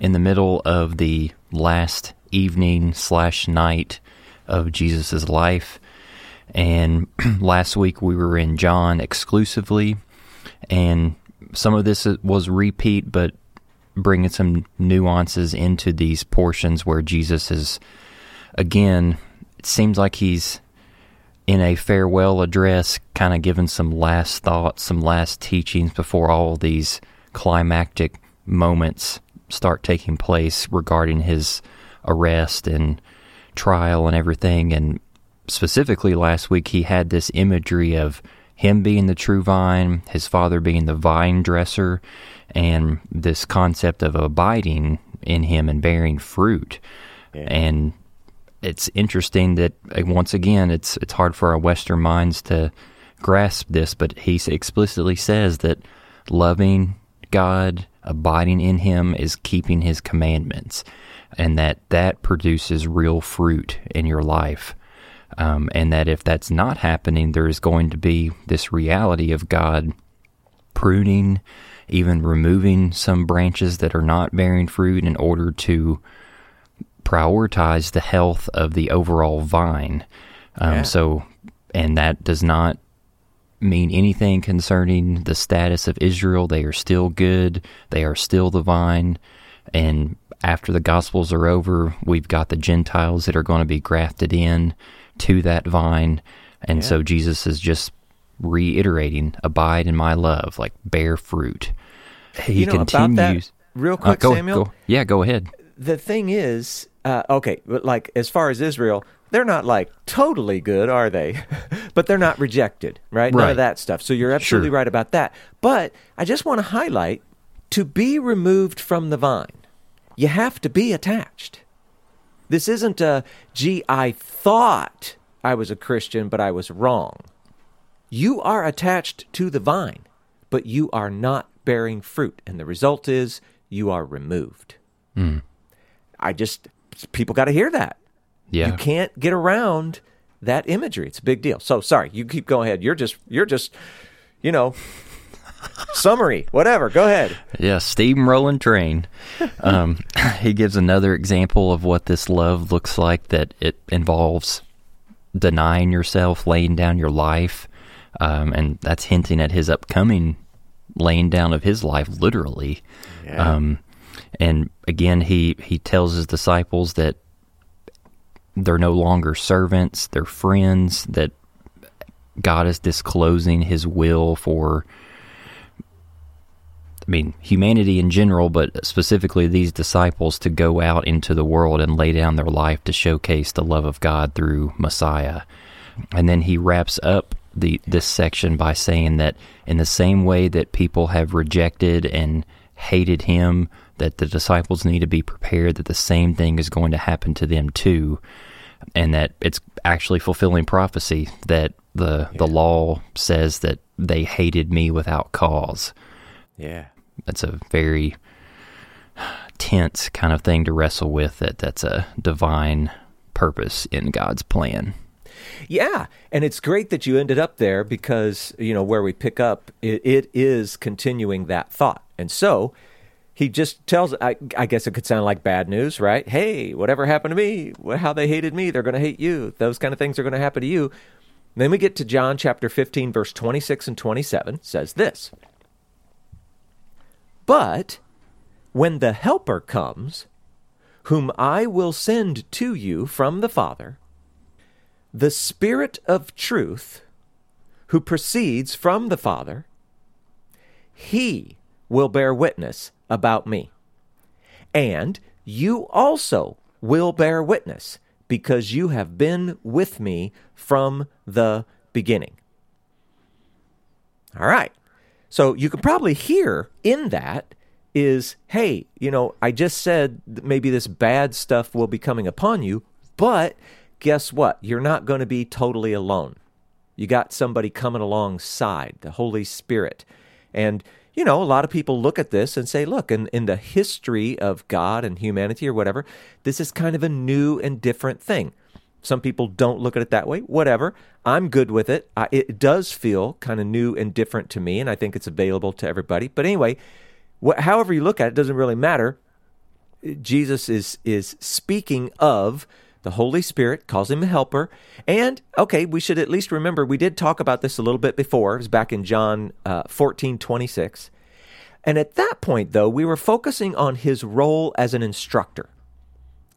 in the middle of the last evening slash night of Jesus' life. And last week we were in John exclusively. And some of this was repeat, but bringing some nuances into these portions where Jesus is, again, it seems like he's in a farewell address, kind of giving some last thoughts, some last teachings before all these climactic moments start taking place regarding his arrest and trial and everything. And specifically last week, he had this imagery of him being the true vine, his father being the vine dresser, and this concept of abiding in him and bearing fruit. Yeah. And it's interesting that uh, once again, it's it's hard for our Western minds to grasp this, but he explicitly says that loving God, abiding in Him, is keeping His commandments, and that that produces real fruit in your life. Um, and that if that's not happening, there is going to be this reality of God pruning, even removing some branches that are not bearing fruit in order to prioritize the health of the overall vine. Um, Yeah. So, and that does not mean anything concerning the status of Israel. They are still good. They are still the vine. And after the Gospels are over, we've got the Gentiles that are going to be grafted in to that vine. And Yeah. so Jesus is just reiterating, abide in my love, like bear fruit. He You know, about that, continues. real Uh, quick, go- Samuel. go- yeah, go ahead. the thing is, uh, okay, but like as far as Israel, they're not like totally good, are they? but they're not rejected, right? None Right. of that stuff. So you're absolutely Sure. right about that. But I just want to highlight to be removed from the vine, you have to be attached. This isn't a, gee, I thought I was a Christian, but I was wrong. You are attached to the vine, but you are not bearing fruit. And the result is you are removed. Mm. I just, people got to hear that. Yeah. You can't get around that imagery. It's a big deal. So sorry, you keep going ahead. You're just, you're just, you know, summary, whatever. Go ahead. Yeah, steamrolling train. Um, he gives another example of what this love looks like that it involves denying yourself, laying down your life. Um, and that's hinting at his upcoming laying down of his life, literally. Yeah. Um, and again, he, he tells his disciples that they're no longer servants, they're friends, that God is disclosing his will for I mean, humanity in general, but specifically these disciples to go out into the world and lay down their life to showcase the love of God through Messiah. And then he wraps up the this section by saying that in the same way that people have rejected and hated him, that the disciples need to be prepared that the same thing is going to happen to them too. And that it's actually fulfilling prophecy that the the law says that they hated me without cause Yeah. that's a very tense kind of thing to wrestle with that that's a divine purpose in God's plan. Yeah, and it's great that you ended up there because you know where we pick up it, it is continuing that thought, and so he just tells. I, I guess it could sound like bad news, right? Hey, whatever happened to me, how they hated me, they're going to hate you. Those kind of things are going to happen to you. Then we get to John chapter fifteen, verse twenty-six and twenty-seven. Says this, but when the Helper comes, whom I will send to you from the Father the Spirit of truth, who proceeds from the Father, he will bear witness about me. And you also will bear witness, because you have been with me from the beginning. All right. So you can probably hear in that is hey, you know, I just said maybe this bad stuff will be coming upon you, but guess what? You're not going to be totally alone. You got somebody coming alongside, the Holy Spirit. And, you know, a lot of people look at this and say, look, in, in the history of God and humanity or whatever, this is kind of a new and different thing. Some people don't look at it that way. Whatever. I'm good with it. I, it does feel kind of new and different to me, and I think it's available to everybody. But anyway, wh- however you look at it, it doesn't really matter. Jesus is is speaking of the Holy Spirit, calls him a helper. And, okay, we should at least remember we did talk about this a little bit before. It was back in John uh, 14 26. And at that point, though, we were focusing on his role as an instructor.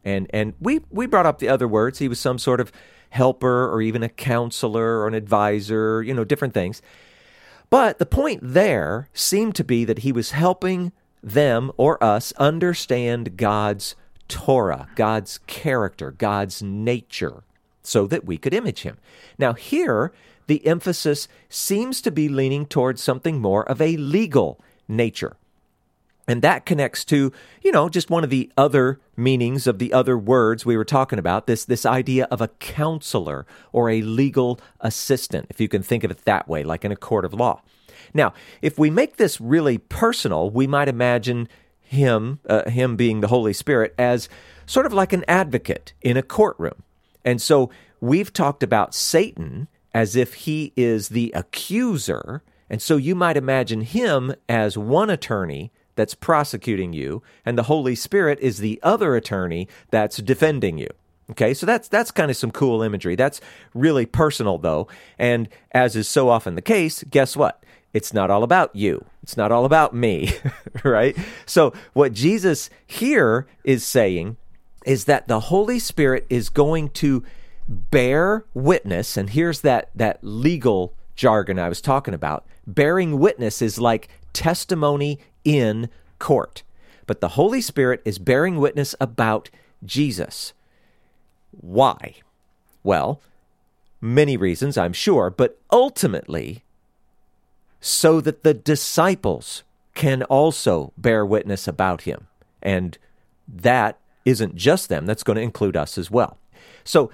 And, and we, we brought up the other words. He was some sort of helper or even a counselor or an advisor, you know, different things. But the point there seemed to be that he was helping them or us understand God's Torah, God's character, God's nature, so that we could image him. Now, here, the emphasis seems to be leaning towards something more of a legal nature. And that connects to, you know, just one of the other meanings of the other words we were talking about, this, this idea of a counselor or a legal assistant, if you can think of it that way, like in a court of law. Now, if we make this really personal, we might imagine him, uh, him being the Holy Spirit, as sort of like an advocate in a courtroom. And so we've talked about Satan as if he is the accuser. And so you might imagine him as one attorney that's prosecuting you, and the Holy Spirit is the other attorney that's defending you. Okay, so that's that's kind of some cool imagery. That's really personal though, and as is so often the case, guess what? It's not all about you. It's not all about me, right? So what Jesus here is saying is that the Holy Spirit is going to bear witness, and here's that that legal jargon I was talking about. Bearing witness is like testimony in court. But the Holy Spirit is bearing witness about Jesus. Why? Well, many reasons, I'm sure, but ultimately, so that the disciples can also bear witness about him. And that isn't just them, that's going to include us as well. So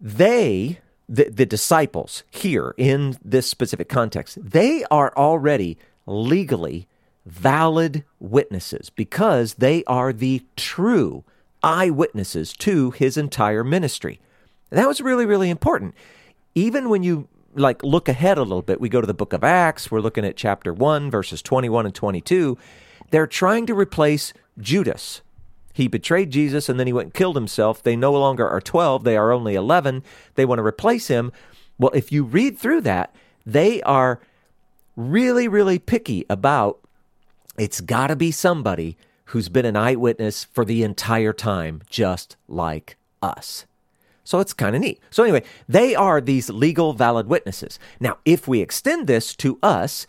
they, the, the disciples here in this specific context, they are already legally valid witnesses because they are the true eyewitnesses to his entire ministry. that was really, really important. Even when you like look ahead a little bit, we go to the book of Acts, we're looking at chapter 1, verses 21 and 22. They're trying to replace Judas. He betrayed Jesus and then he went and killed himself. They no longer are 12, they are only 11. They want to replace him. Well, if you read through that, they are really, really picky about it's got to be somebody who's been an eyewitness for the entire time, just like us. So it's kind of neat. So, anyway, they are these legal, valid witnesses. Now, if we extend this to us,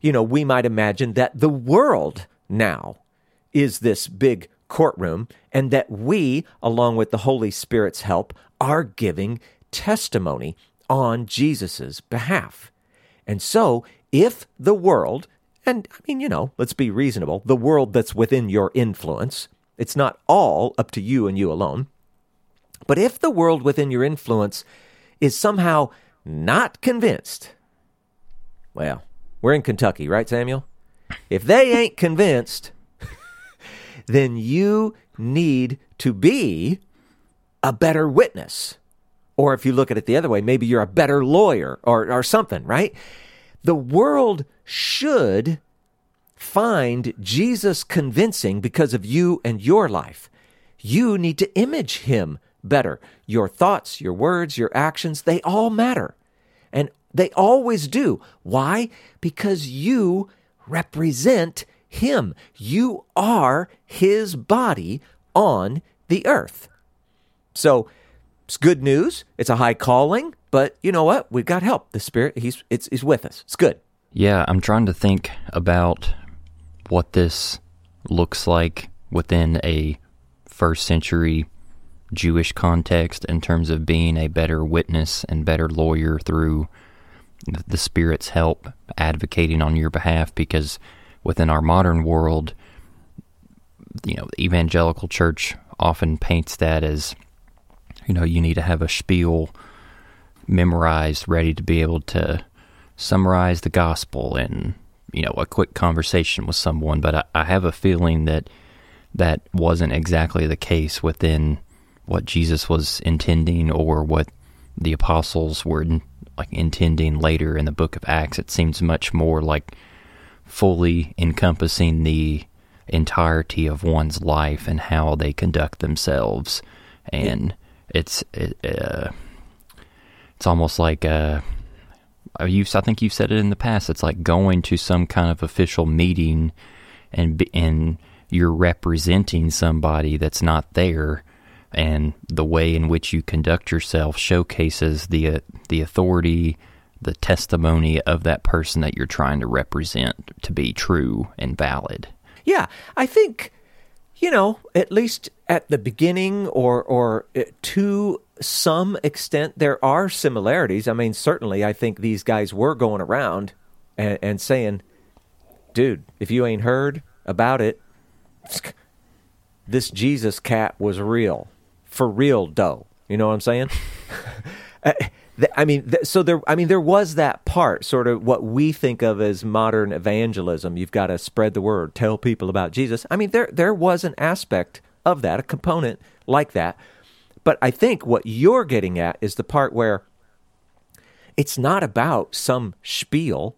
you know, we might imagine that the world now is this big courtroom and that we, along with the Holy Spirit's help, are giving testimony on Jesus' behalf. And so, if the world and I mean, you know, let's be reasonable. The world that's within your influence, it's not all up to you and you alone. But if the world within your influence is somehow not convinced, well, we're in Kentucky, right, Samuel? If they ain't convinced, then you need to be a better witness. Or if you look at it the other way, maybe you're a better lawyer or, or something, right? The world should find Jesus convincing because of you and your life. You need to image him better. Your thoughts, your words, your actions, they all matter. And they always do. Why? Because you represent him. You are his body on the earth. So it's good news. It's a high calling, but you know what? We've got help. The Spirit, he's, it's, he's with us. It's good. Yeah, I'm trying to think about what this looks like within a first century Jewish context in terms of being a better witness and better lawyer through the Spirit's help advocating on your behalf because within our modern world, you know, the evangelical church often paints that as, you know, you need to have a spiel memorized, ready to be able to summarize the gospel in, you know, a quick conversation with someone. But I, I have a feeling that that wasn't exactly the case within what Jesus was intending or what the apostles were like intending later in the book of Acts. It seems much more like fully encompassing the entirety of one's life and how they conduct themselves, and it's it, uh, it's almost like uh, you. I think you've said it in the past. It's like going to some kind of official meeting, and and you're representing somebody that's not there, and the way in which you conduct yourself showcases the uh, the authority the testimony of that person that you're trying to represent to be true and valid. Yeah, I think you know, at least at the beginning or or uh, to some extent there are similarities. I mean, certainly I think these guys were going around and, and saying, "Dude, if you ain't heard about it, this Jesus cat was real. For real, dough." You know what I'm saying? Uh, I mean, so there. I mean, there was that part, sort of what we think of as modern evangelism. You've got to spread the word, tell people about Jesus. I mean, there there was an aspect of that, a component like that. But I think what you're getting at is the part where it's not about some spiel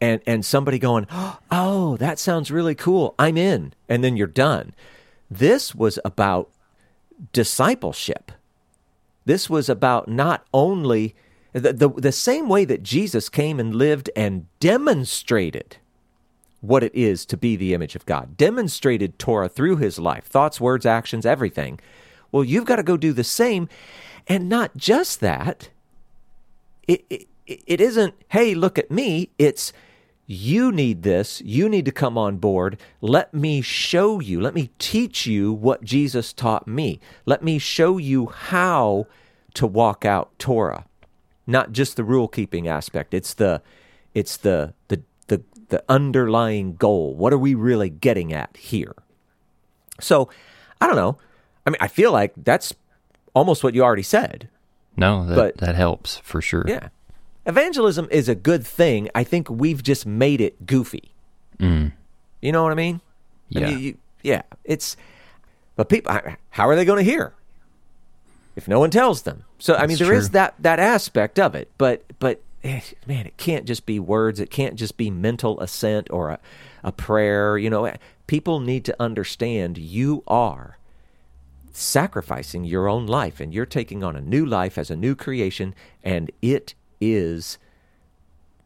and and somebody going, "Oh, that sounds really cool. I'm in." And then you're done. This was about discipleship this was about not only the, the, the same way that Jesus came and lived and demonstrated what it is to be the image of God, demonstrated Torah through his life, thoughts, words, actions, everything. Well, you've got to go do the same. And not just that, it, it, it isn't, hey, look at me. It's, you need this. You need to come on board. Let me show you. Let me teach you what Jesus taught me. Let me show you how to walk out Torah. Not just the rule keeping aspect. It's the it's the the the the underlying goal. What are we really getting at here? So, I don't know. I mean, I feel like that's almost what you already said. No, that, but, that helps for sure. Yeah evangelism is a good thing. I think we've just made it goofy. Mm. You know what I mean? Yeah. I mean, you, yeah. It's, but people, how are they going to hear if no one tells them? So I mean, there is that that aspect of it. But but eh, man, it can't just be words. It can't just be mental assent or a, a prayer. You know, people need to understand you are sacrificing your own life and you're taking on a new life as a new creation and it is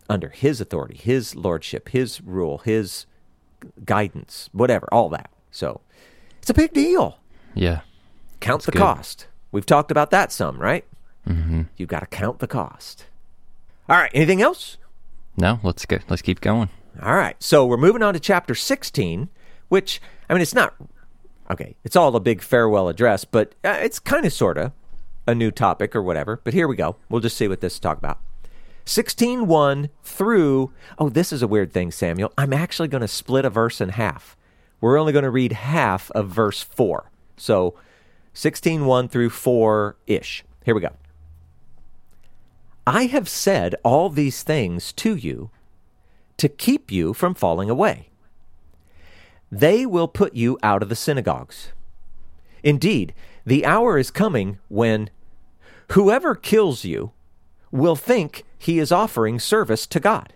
under his authority, his lordship, his rule, his guidance, whatever, all that. So it's a big deal. Yeah. Count the good. cost. We've talked about that some, right? Mm-hmm. You've got to count the cost. All right. Anything else? No. Let's go. Let's keep going. All right. So we're moving on to chapter 16, which I mean, it's not okay. It's all a big farewell address, but uh, it's kind of sort of a new topic or whatever. But here we go. We'll just see what this is talk about. 16.1 through, oh, this is a weird thing, Samuel. I'm actually going to split a verse in half. We're only going to read half of verse 4. So 16.1 through 4 ish. Here we go. I have said all these things to you to keep you from falling away. They will put you out of the synagogues. Indeed, the hour is coming when whoever kills you will think he is offering service to God.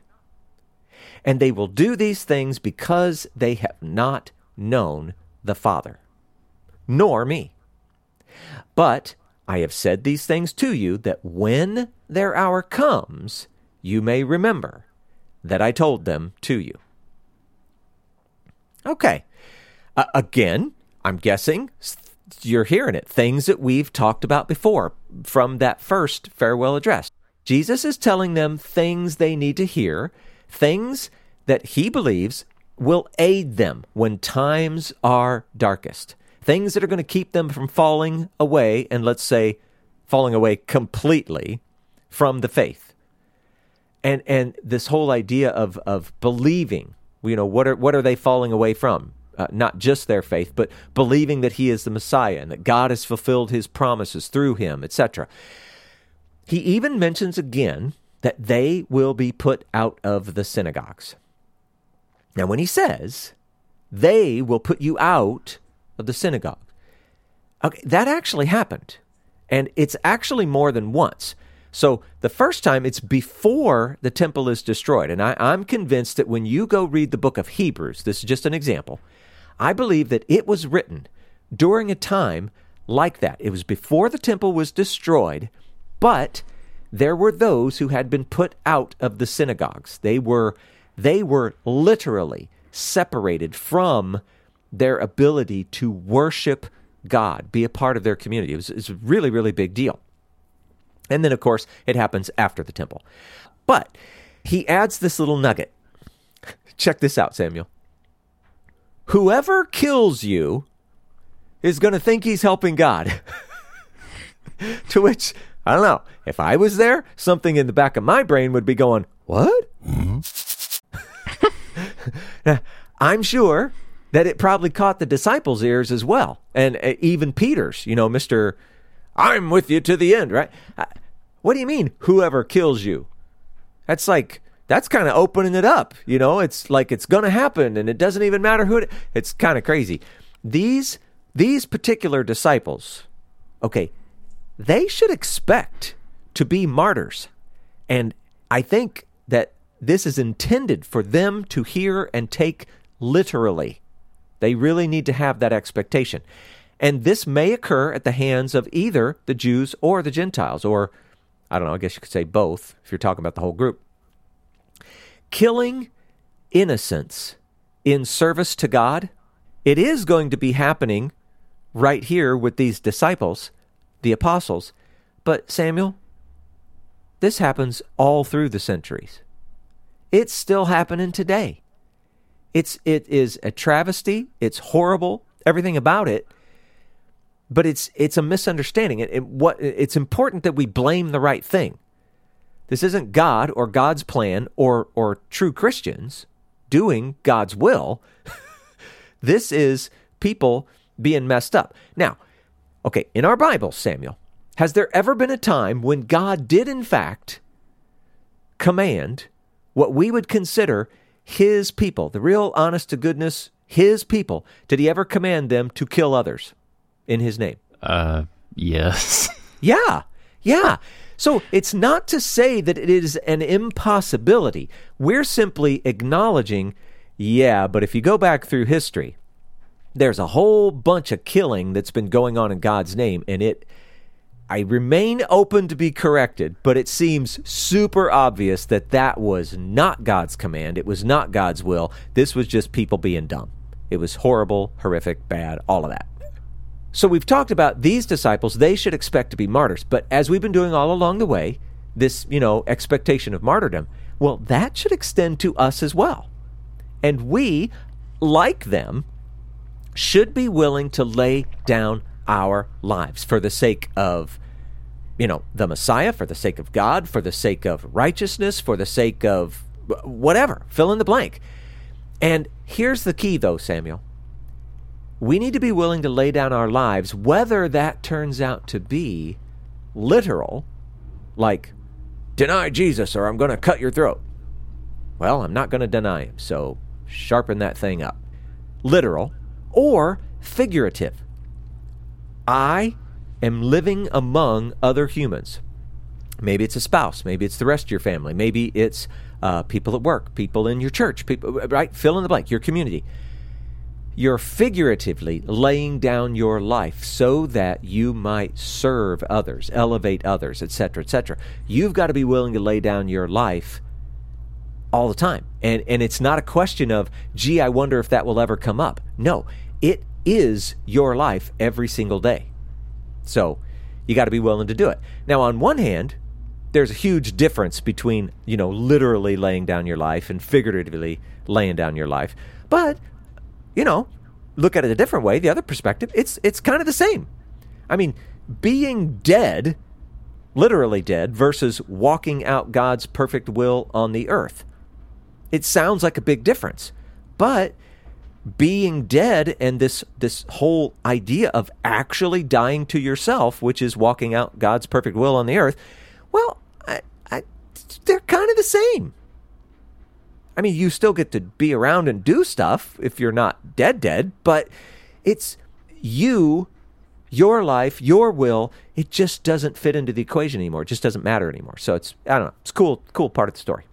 And they will do these things because they have not known the Father, nor me. But I have said these things to you that when their hour comes, you may remember that I told them to you. Okay. Uh, again, I'm guessing you're hearing it. Things that we've talked about before from that first farewell address. Jesus is telling them things they need to hear, things that he believes will aid them when times are darkest, things that are going to keep them from falling away, and let's say falling away completely from the faith. And and this whole idea of of believing, you know, what are what are they falling away from? Uh, not just their faith, but believing that he is the Messiah and that God has fulfilled his promises through him, etc. He even mentions again that they will be put out of the synagogues. Now, when he says, they will put you out of the synagogue, okay, that actually happened. And it's actually more than once. So the first time, it's before the temple is destroyed. And I, am convinced that when you go read the book of Hebrews, this is just an example, I believe that it was written during a time like that. It was before the temple was destroyed, but there were those who had been put out of the synagogues. They were they were literally separated from their ability to worship God, be a part of their community. It was, it was a really, really big deal. And then, of course, it happens after the temple. But he adds this little nugget. Check this out, Samuel. Whoever kills you is going to think he's helping God. to which, I don't know, if I was there, something in the back of my brain would be going, What? Mm-hmm. I'm sure that it probably caught the disciples' ears as well, and uh, even Peter's. You know, Mister, I'm with you to the end, right? Uh, what do you mean, whoever kills you? That's like that's kind of opening it up. You know, it's like it's going to happen, and it doesn't even matter who it. It's kind of crazy. These these particular disciples, okay, they should expect to be martyrs, and I think that this is intended for them to hear and take literally. They really need to have that expectation. And this may occur at the hands of either the Jews or the Gentiles, or I don't know, I guess you could say both if you're talking about the whole group. Killing innocents in service to God, it is going to be happening right here with these disciples, the apostles. But Samuel, this happens all through the centuries. It's still happening today. It's it is a travesty. It's horrible. Everything about it. But it's it's a misunderstanding. It, it, what it's important that we blame the right thing. This isn't God or God's plan or or true Christians doing God's will. this is people being messed up. Now, okay, in our Bible, Samuel, has there ever been a time when God did in fact command what we would consider his people, the real honest to goodness, his people, did he ever command them to kill others in his name? Uh, yes. yeah, yeah. So it's not to say that it is an impossibility. We're simply acknowledging, yeah, but if you go back through history, there's a whole bunch of killing that's been going on in God's name, and it I remain open to be corrected, but it seems super obvious that that was not God's command. It was not God's will. This was just people being dumb. It was horrible, horrific, bad, all of that. So we've talked about these disciples, they should expect to be martyrs. But as we've been doing all along the way, this, you know, expectation of martyrdom, well, that should extend to us as well. And we, like them, should be willing to lay down our lives for the sake of you know the messiah for the sake of god for the sake of righteousness for the sake of whatever fill in the blank and here's the key though samuel we need to be willing to lay down our lives whether that turns out to be literal like deny jesus or i'm going to cut your throat well i'm not going to deny him so sharpen that thing up literal or figurative I am living among other humans. Maybe it's a spouse. Maybe it's the rest of your family. Maybe it's uh, people at work, people in your church, people, right? Fill in the blank, your community. You're figuratively laying down your life so that you might serve others, elevate others, etc., etc. You've got to be willing to lay down your life all the time. And, and it's not a question of, gee, I wonder if that will ever come up. No, it is your life every single day. So you got to be willing to do it. Now, on one hand, there's a huge difference between, you know, literally laying down your life and figuratively laying down your life. But, you know, look at it a different way, the other perspective, it's it's kind of the same. I mean, being dead, literally dead versus walking out God's perfect will on the earth. It sounds like a big difference. But being dead and this this whole idea of actually dying to yourself, which is walking out God's perfect will on the earth, well, I, I, they're kind of the same. I mean, you still get to be around and do stuff if you're not dead dead, but it's you, your life, your will. It just doesn't fit into the equation anymore. It just doesn't matter anymore. So it's I don't know. It's cool, cool part of the story.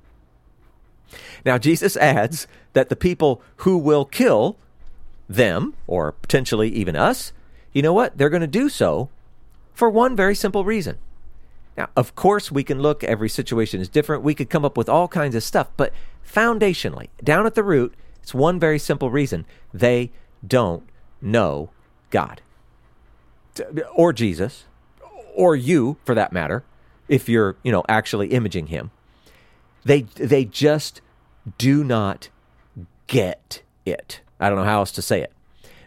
Now Jesus adds that the people who will kill them, or potentially even us, you know what? They're going to do so for one very simple reason. Now, of course, we can look, every situation is different. We could come up with all kinds of stuff, but foundationally, down at the root, it's one very simple reason. They don't know God or Jesus or you for that matter if you're, you know, actually imaging him. They they just do not get it. I don't know how else to say it.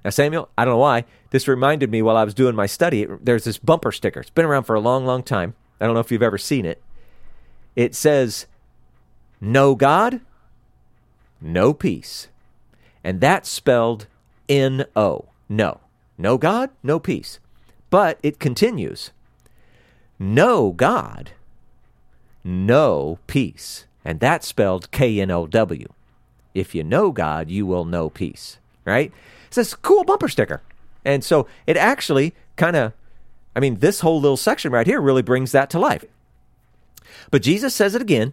Now, Samuel, I don't know why. This reminded me while I was doing my study. There's this bumper sticker. It's been around for a long, long time. I don't know if you've ever seen it. It says, No God, no peace. And that's spelled N O. No. No God, no peace. But it continues. No God, no peace. And that's spelled K N O W. If you know God, you will know peace, right? It's this cool bumper sticker. And so it actually kind of, I mean, this whole little section right here really brings that to life. But Jesus says it again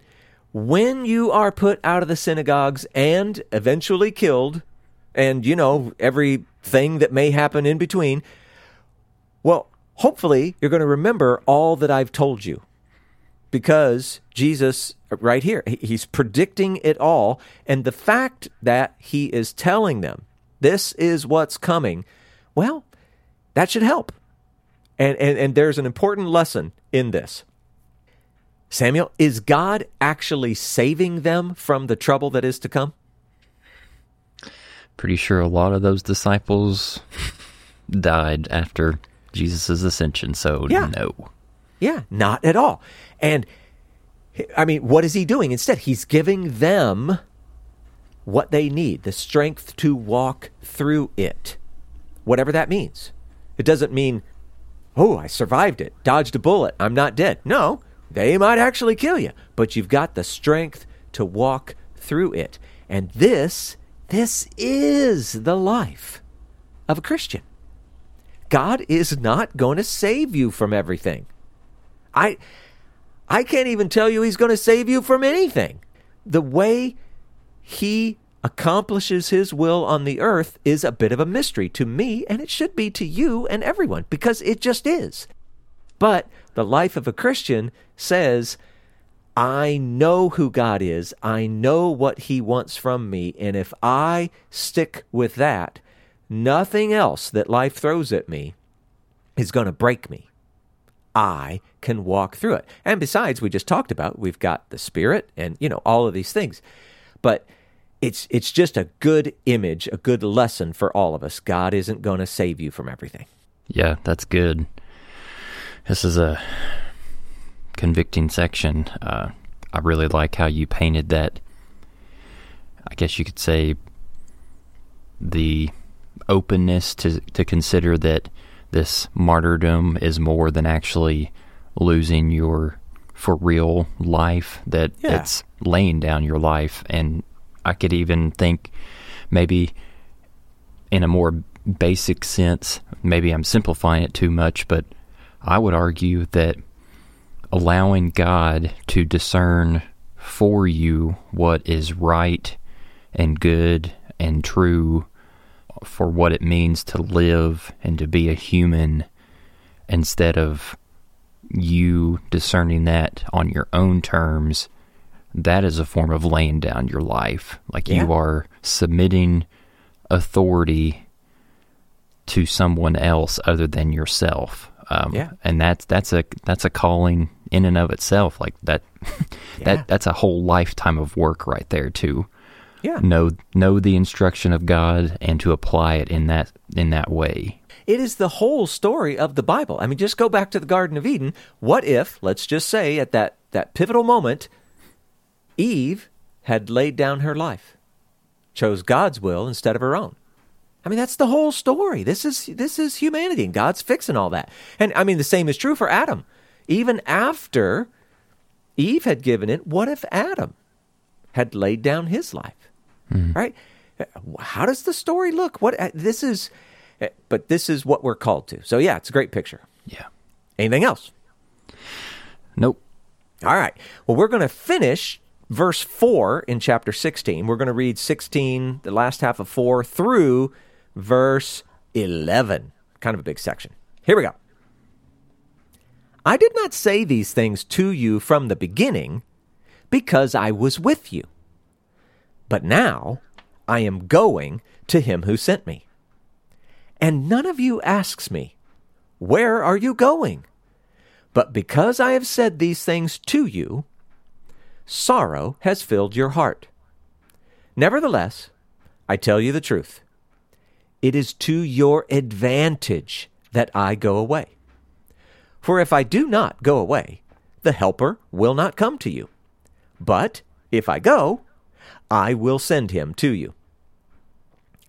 when you are put out of the synagogues and eventually killed, and, you know, everything that may happen in between, well, hopefully you're going to remember all that I've told you because Jesus, right here, he's predicting it all. And the fact that he is telling them this is what's coming, well, that should help. And, and, and there's an important lesson in this. Samuel, is God actually saving them from the trouble that is to come? Pretty sure a lot of those disciples died after Jesus' ascension, so yeah. no. Yeah, not at all. And I mean, what is he doing instead? He's giving them what they need, the strength to walk through it, whatever that means. It doesn't mean, oh, I survived it, dodged a bullet, I'm not dead. No, they might actually kill you, but you've got the strength to walk through it. And this, this is the life of a Christian. God is not going to save you from everything. I I can't even tell you he's going to save you from anything. The way he accomplishes his will on the earth is a bit of a mystery to me, and it should be to you and everyone, because it just is. But the life of a Christian says, I know who God is. I know what He wants from me. And if I stick with that, nothing else that life throws at me is going to break me. I can walk through it. And besides, we just talked about we've got the Spirit and, you know, all of these things. But it's it's just a good image, a good lesson for all of us. God isn't going to save you from everything. Yeah, that's good. This is a convicting section. Uh, I really like how you painted that. I guess you could say the openness to to consider that this martyrdom is more than actually losing your for real life that yeah. it's laying down your life and I could even think maybe in a more basic sense maybe I'm simplifying it too much but I would argue that allowing God to discern for you what is right and good and true for what it means to live and to be a human instead of you discerning that on your own terms, that is a form of laying down your life. Like yeah. you are submitting authority to someone else other than yourself. Um, yeah. and that's that's a that's a calling in and of itself. Like that, yeah. that that's a whole lifetime of work right there too. Yeah. Know know the instruction of God and to apply it in that in that way. It is the whole story of the Bible. I mean, just go back to the Garden of Eden. What if, let's just say at that, that pivotal moment, Eve had laid down her life, chose God's will instead of her own. I mean, that's the whole story. This is this is humanity, and God's fixing all that. And I mean, the same is true for Adam. Even after Eve had given it, what if Adam had laid down his life? Right? How does the story look? What uh, this is, uh, but this is what we're called to. So yeah, it's a great picture. Yeah. Anything else? Nope. All right. Well, we're going to finish verse 4 in chapter 16. We're going to read 16, the last half of 4, through verse 11. Kind of a big section. Here we go. I did not say these things to you from the beginning because I was with you. But now I am going to him who sent me. And none of you asks me, Where are you going? But because I have said these things to you, sorrow has filled your heart. Nevertheless, I tell you the truth. It is to your advantage that I go away. For if I do not go away, the Helper will not come to you. But if I go, I will send him to you.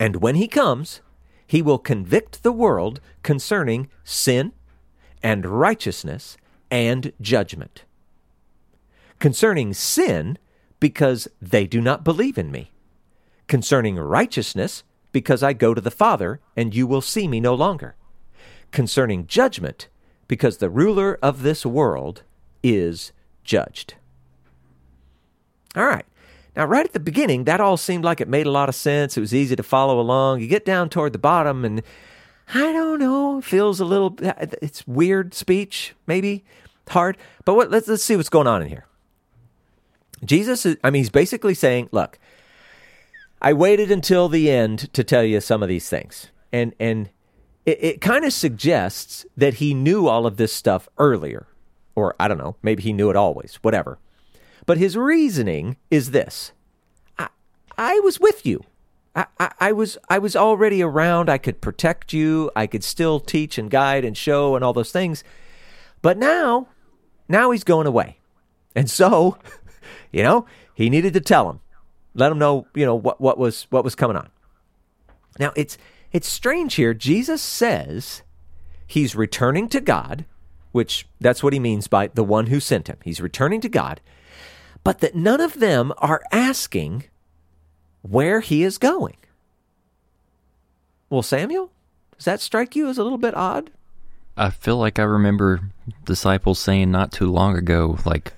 And when he comes, he will convict the world concerning sin and righteousness and judgment. Concerning sin, because they do not believe in me. Concerning righteousness, because I go to the Father, and you will see me no longer. Concerning judgment, because the ruler of this world is judged. All right. Now, right at the beginning, that all seemed like it made a lot of sense. It was easy to follow along. You get down toward the bottom, and I don't know, feels a little. It's weird speech, maybe hard. But what, let's let's see what's going on in here. Jesus, is, I mean, he's basically saying, look, I waited until the end to tell you some of these things, and and it, it kind of suggests that he knew all of this stuff earlier, or I don't know, maybe he knew it always, whatever. But his reasoning is this: I, I was with you. I, I, I was I was already around. I could protect you. I could still teach and guide and show and all those things. But now, now he's going away, and so, you know, he needed to tell him, let him know, you know, what what was what was coming on. Now it's it's strange here. Jesus says he's returning to God, which that's what he means by the one who sent him. He's returning to God, but that none of them are asking where he is going. Well, Samuel, does that strike you as a little bit odd? I feel like I remember disciples saying not too long ago, like,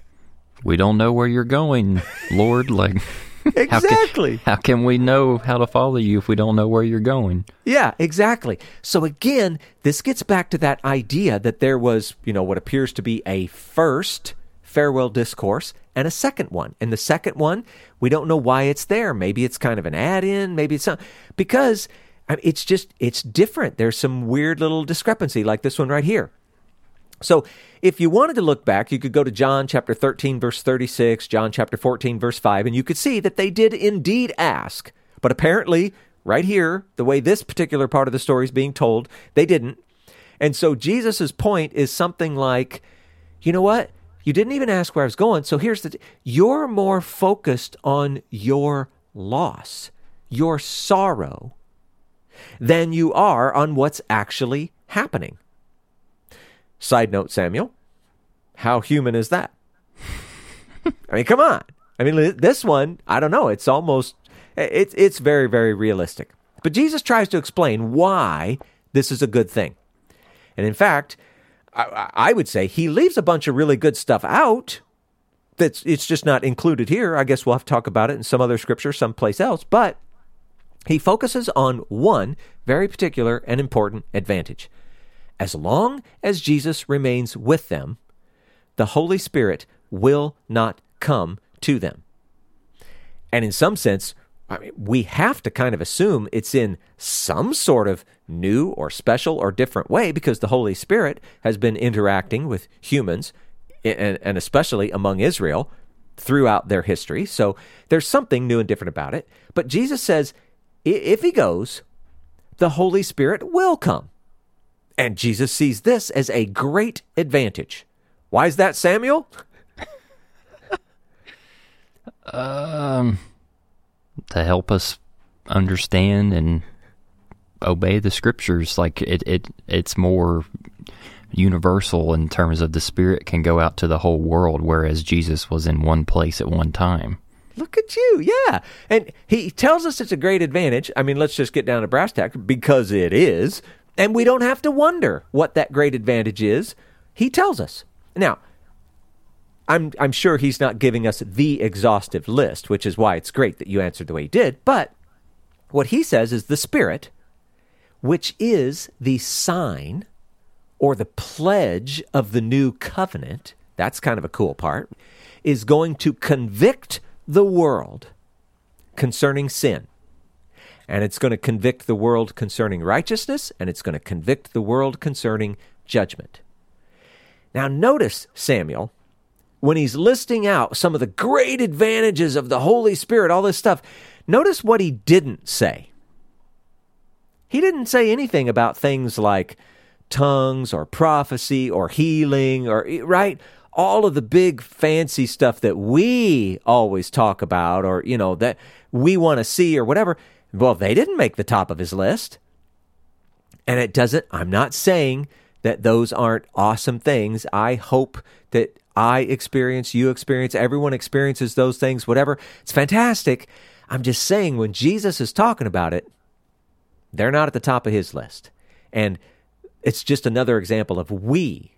we don't know where you're going, Lord. Like, Exactly. How can, how can we know how to follow you if we don't know where you're going? Yeah, exactly. So again, this gets back to that idea that there was, you know, what appears to be a first farewell discourse and a second one. And the second one, we don't know why it's there. Maybe it's kind of an add-in, maybe it's not because I mean, it's just it's different. There's some weird little discrepancy like this one right here. So, if you wanted to look back, you could go to John chapter 13, verse 36, John chapter 14, verse 5, and you could see that they did indeed ask. But apparently, right here, the way this particular part of the story is being told, they didn't. And so, Jesus' point is something like, you know what? You didn't even ask where I was going. So, here's the t- you're more focused on your loss, your sorrow, than you are on what's actually happening. Side note, Samuel, how human is that? I mean, come on. I mean, this one, I don't know. It's almost, it's it's very very realistic. But Jesus tries to explain why this is a good thing, and in fact, I, I would say he leaves a bunch of really good stuff out. That's it's just not included here. I guess we'll have to talk about it in some other scripture, someplace else. But he focuses on one very particular and important advantage. As long as Jesus remains with them, the Holy Spirit will not come to them. And in some sense, I mean, we have to kind of assume it's in some sort of new or special or different way because the Holy Spirit has been interacting with humans and, and especially among Israel throughout their history. So there's something new and different about it. But Jesus says if he goes, the Holy Spirit will come. And Jesus sees this as a great advantage. Why is that, Samuel? um, to help us understand and obey the scriptures. Like it, it it's more universal in terms of the spirit can go out to the whole world, whereas Jesus was in one place at one time. Look at you, yeah. And he tells us it's a great advantage. I mean, let's just get down to brass tacks because it is. And we don't have to wonder what that great advantage is. He tells us. Now, I'm I'm sure he's not giving us the exhaustive list, which is why it's great that you answered the way you did. But what he says is the Spirit, which is the sign or the pledge of the new covenant. That's kind of a cool part. Is going to convict the world concerning sin. And it's going to convict the world concerning righteousness, and it's going to convict the world concerning judgment. Now, notice, Samuel, when he's listing out some of the great advantages of the Holy Spirit, all this stuff, notice what he didn't say. He didn't say anything about things like tongues or prophecy or healing or, right? All of the big fancy stuff that we always talk about or, you know, that we want to see or whatever. Well, they didn't make the top of his list. And it doesn't, I'm not saying that those aren't awesome things. I hope that I experience, you experience, everyone experiences those things, whatever. It's fantastic. I'm just saying, when Jesus is talking about it, they're not at the top of his list. And it's just another example of we,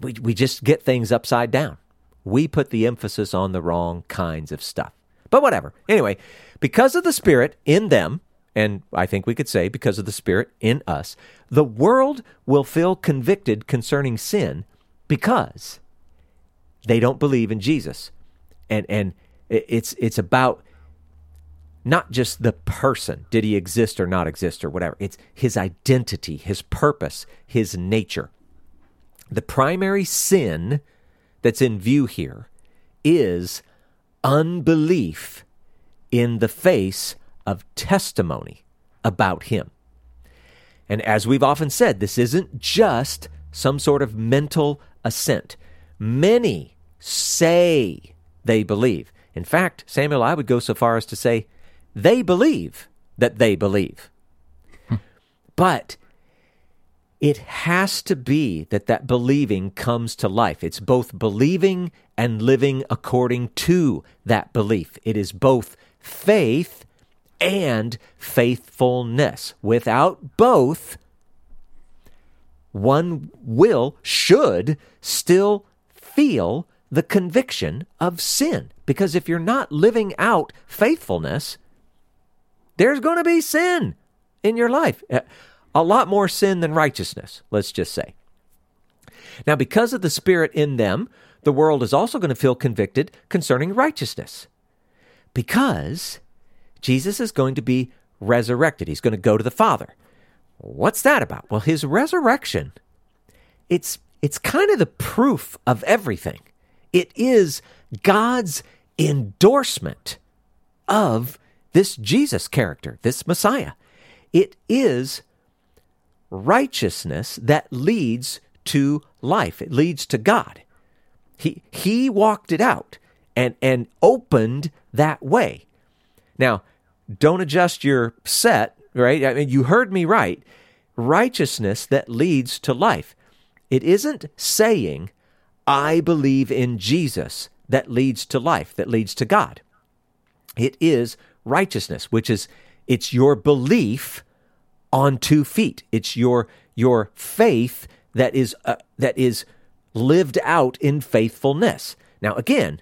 we, we just get things upside down. We put the emphasis on the wrong kinds of stuff. But whatever. Anyway, because of the Spirit in them, and I think we could say because of the Spirit in us, the world will feel convicted concerning sin because they don't believe in Jesus. And and it's it's about not just the person, did he exist or not exist or whatever. It's his identity, his purpose, his nature. The primary sin that's in view here is unbelief in the face of testimony about him. And as we've often said, this isn't just some sort of mental assent. Many say they believe. In fact, Samuel, I would go so far as to say they believe that they believe. Hmm. but it has to be that that believing comes to life. It's both believing and living according to that belief. It is both faith and faithfulness. Without both, one will, should still feel the conviction of sin. Because if you're not living out faithfulness, there's going to be sin in your life. Uh, A lot more sin than righteousness, let's just say. Now, because of the Spirit in them, the world is also going to feel convicted concerning righteousness. Because Jesus is going to be resurrected. He's going to go to the Father. What's that about? Well, his resurrection, it's it's kind of the proof of everything. It is God's endorsement of this Jesus character, this Messiah. It is righteousness that leads to life. It leads to God. He he walked it out and and opened that way. Now, don't adjust your set, right? I mean, you heard me right. Righteousness that leads to life. It isn't saying, I believe in Jesus that leads to life, that leads to God. It is righteousness, which is it's your belief on two feet. It's your your faith that is uh, that is lived out in faithfulness. Now again,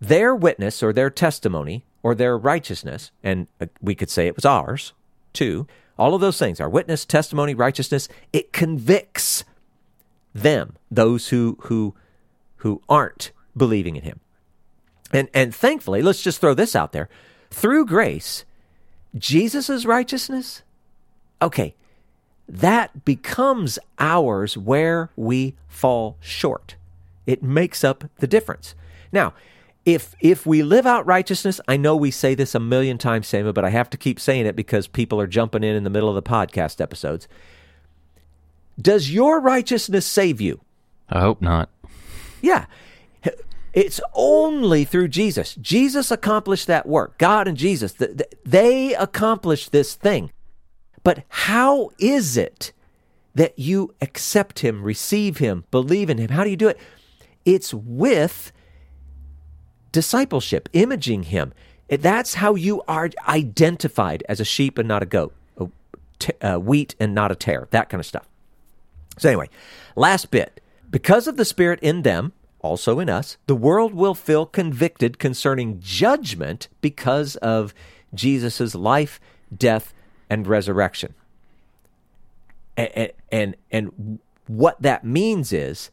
their witness or their testimony or their righteousness, and uh, we could say it was ours too. All of those things, our witness, testimony, righteousness, it convicts them, those who who who aren't believing in him. And and thankfully, let's just throw this out there. Through grace, Jesus' righteousness, okay, that becomes ours where we fall short. It makes up the difference. Now, if if we live out righteousness, I know we say this a million times, Samuel, but I have to keep saying it because people are jumping in in the middle of the podcast episodes. Does your righteousness save you? I hope not. Yeah. It's only through Jesus. Jesus accomplished that work. God and Jesus, they accomplished this thing. But how is it that you accept him, receive him, believe in him? How do you do it? It's with discipleship, imaging him. That's how you are identified as a sheep and not a goat, a t- wheat and not a tare, that kind of stuff. So, anyway, last bit. Because of the Spirit in them, also in us, the world will feel convicted concerning judgment because of Jesus' life, death, and resurrection. And, and, and what that means is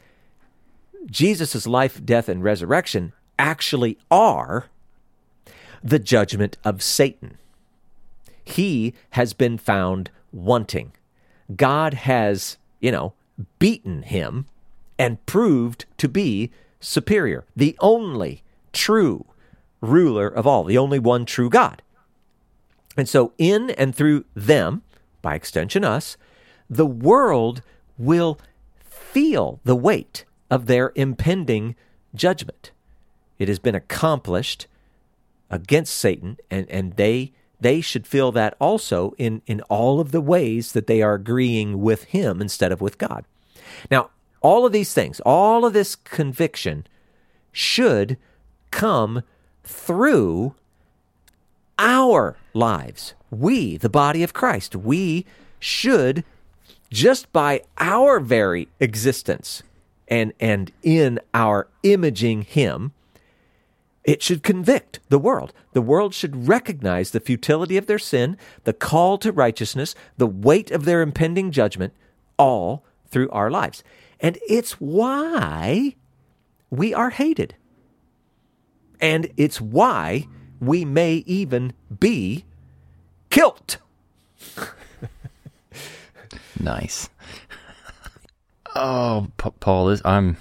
Jesus' life, death, and resurrection actually are the judgment of Satan. He has been found wanting. God has, you know, beaten him and proved to be superior, the only true ruler of all, the only one true God. And so, in and through them, by extension us, the world will feel the weight of their impending judgment. It has been accomplished against Satan, and, and they they should feel that also in, in all of the ways that they are agreeing with him instead of with God. Now, all of these things, all of this conviction should come through our lives. We, the body of Christ, we should just by our very existence and and in our imaging him it should convict the world. The world should recognize the futility of their sin, the call to righteousness, the weight of their impending judgment, all through our lives. And it's why we are hated. And it's why we may even be killed. nice. Oh, P- Paul, this, I'm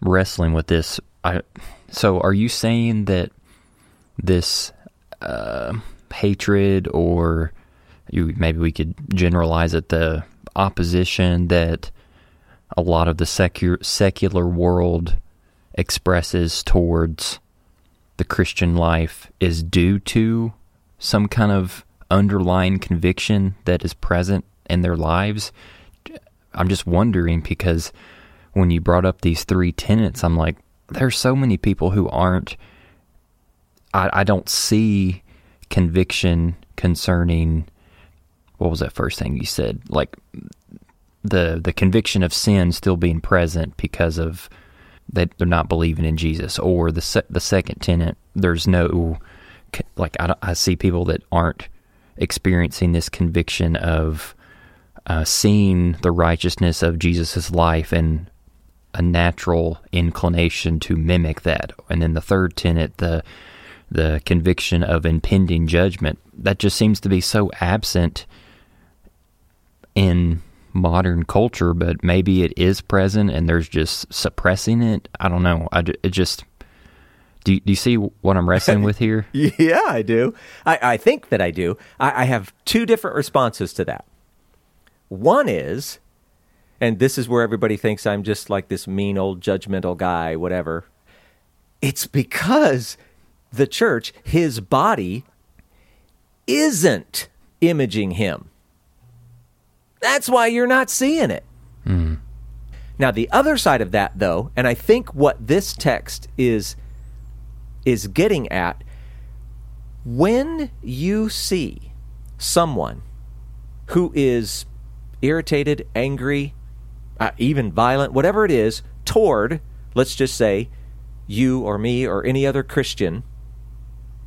wrestling with this. I so, are you saying that this uh, hatred, or you maybe we could generalize it, the opposition that a lot of the secular secular world expresses towards the Christian life is due to some kind of underlying conviction that is present in their lives. I'm just wondering because when you brought up these three tenets, I'm like, there's so many people who aren't I, I don't see conviction concerning what was that first thing you said like the the conviction of sin still being present because of that they're not believing in Jesus or the se- the second tenant there's no like I, I see people that aren't experiencing this conviction of uh, seeing the righteousness of Jesus's life and a natural inclination to mimic that. And then the third tenet, the the conviction of impending judgment, that just seems to be so absent in modern culture, but maybe it is present and there's just suppressing it. I don't know. I, it just. Do you, do you see what I'm wrestling with here? yeah, I do. I, I think that I do. I, I have two different responses to that. One is and this is where everybody thinks I'm just like this mean old judgmental guy, whatever. It's because the church, his body, isn't imaging him. That's why you're not seeing it. Mm. Now, the other side of that, though, and I think what this text is is getting at, when you see someone who is irritated, angry, uh, even violent, whatever it is, toward, let's just say, you or me or any other Christian,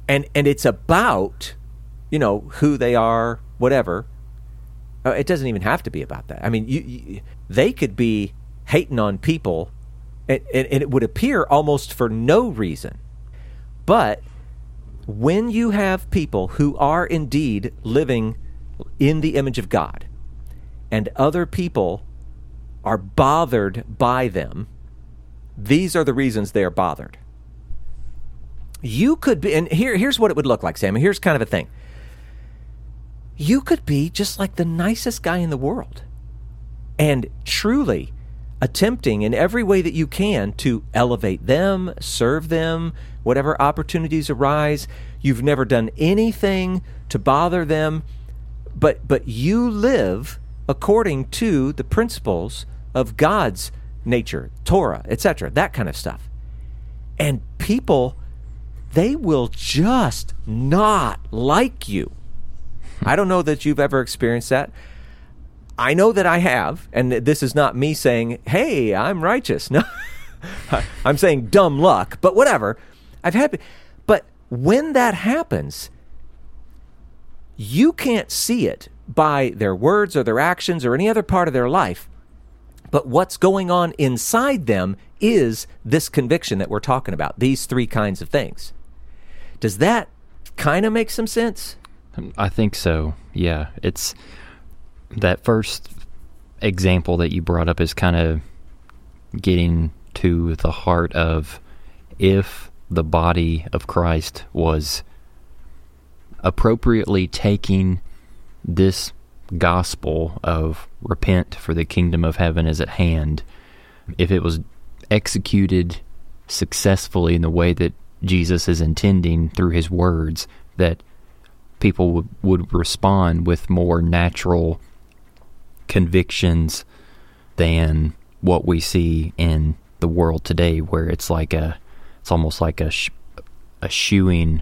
and and it's about, you know, who they are, whatever. Uh, it doesn't even have to be about that. I mean, you, you, they could be hating on people, and, and, and it would appear almost for no reason. But when you have people who are indeed living in the image of God, and other people are bothered by them, these are the reasons they are bothered. You could be, and here, here's what it would look like, Sam. Here's kind of a thing. You could be just like the nicest guy in the world and truly attempting in every way that you can to elevate them, serve them, whatever opportunities arise. You've never done anything to bother them, but but you live according to the principles of God's nature, Torah, etc., that kind of stuff. And people they will just not like you. I don't know that you've ever experienced that. I know that I have, and this is not me saying, "Hey, I'm righteous." No. I'm saying dumb luck, but whatever. I've had but when that happens, you can't see it by their words or their actions or any other part of their life. But what's going on inside them is this conviction that we're talking about, these three kinds of things. Does that kind of make some sense? I think so. Yeah. It's that first example that you brought up is kind of getting to the heart of if the body of Christ was appropriately taking this gospel of repent for the kingdom of heaven is at hand, if it was executed successfully in the way that Jesus is intending through his words, that people would, would respond with more natural convictions than what we see in the world today, where it's like a, it's almost like a, sh- a shooing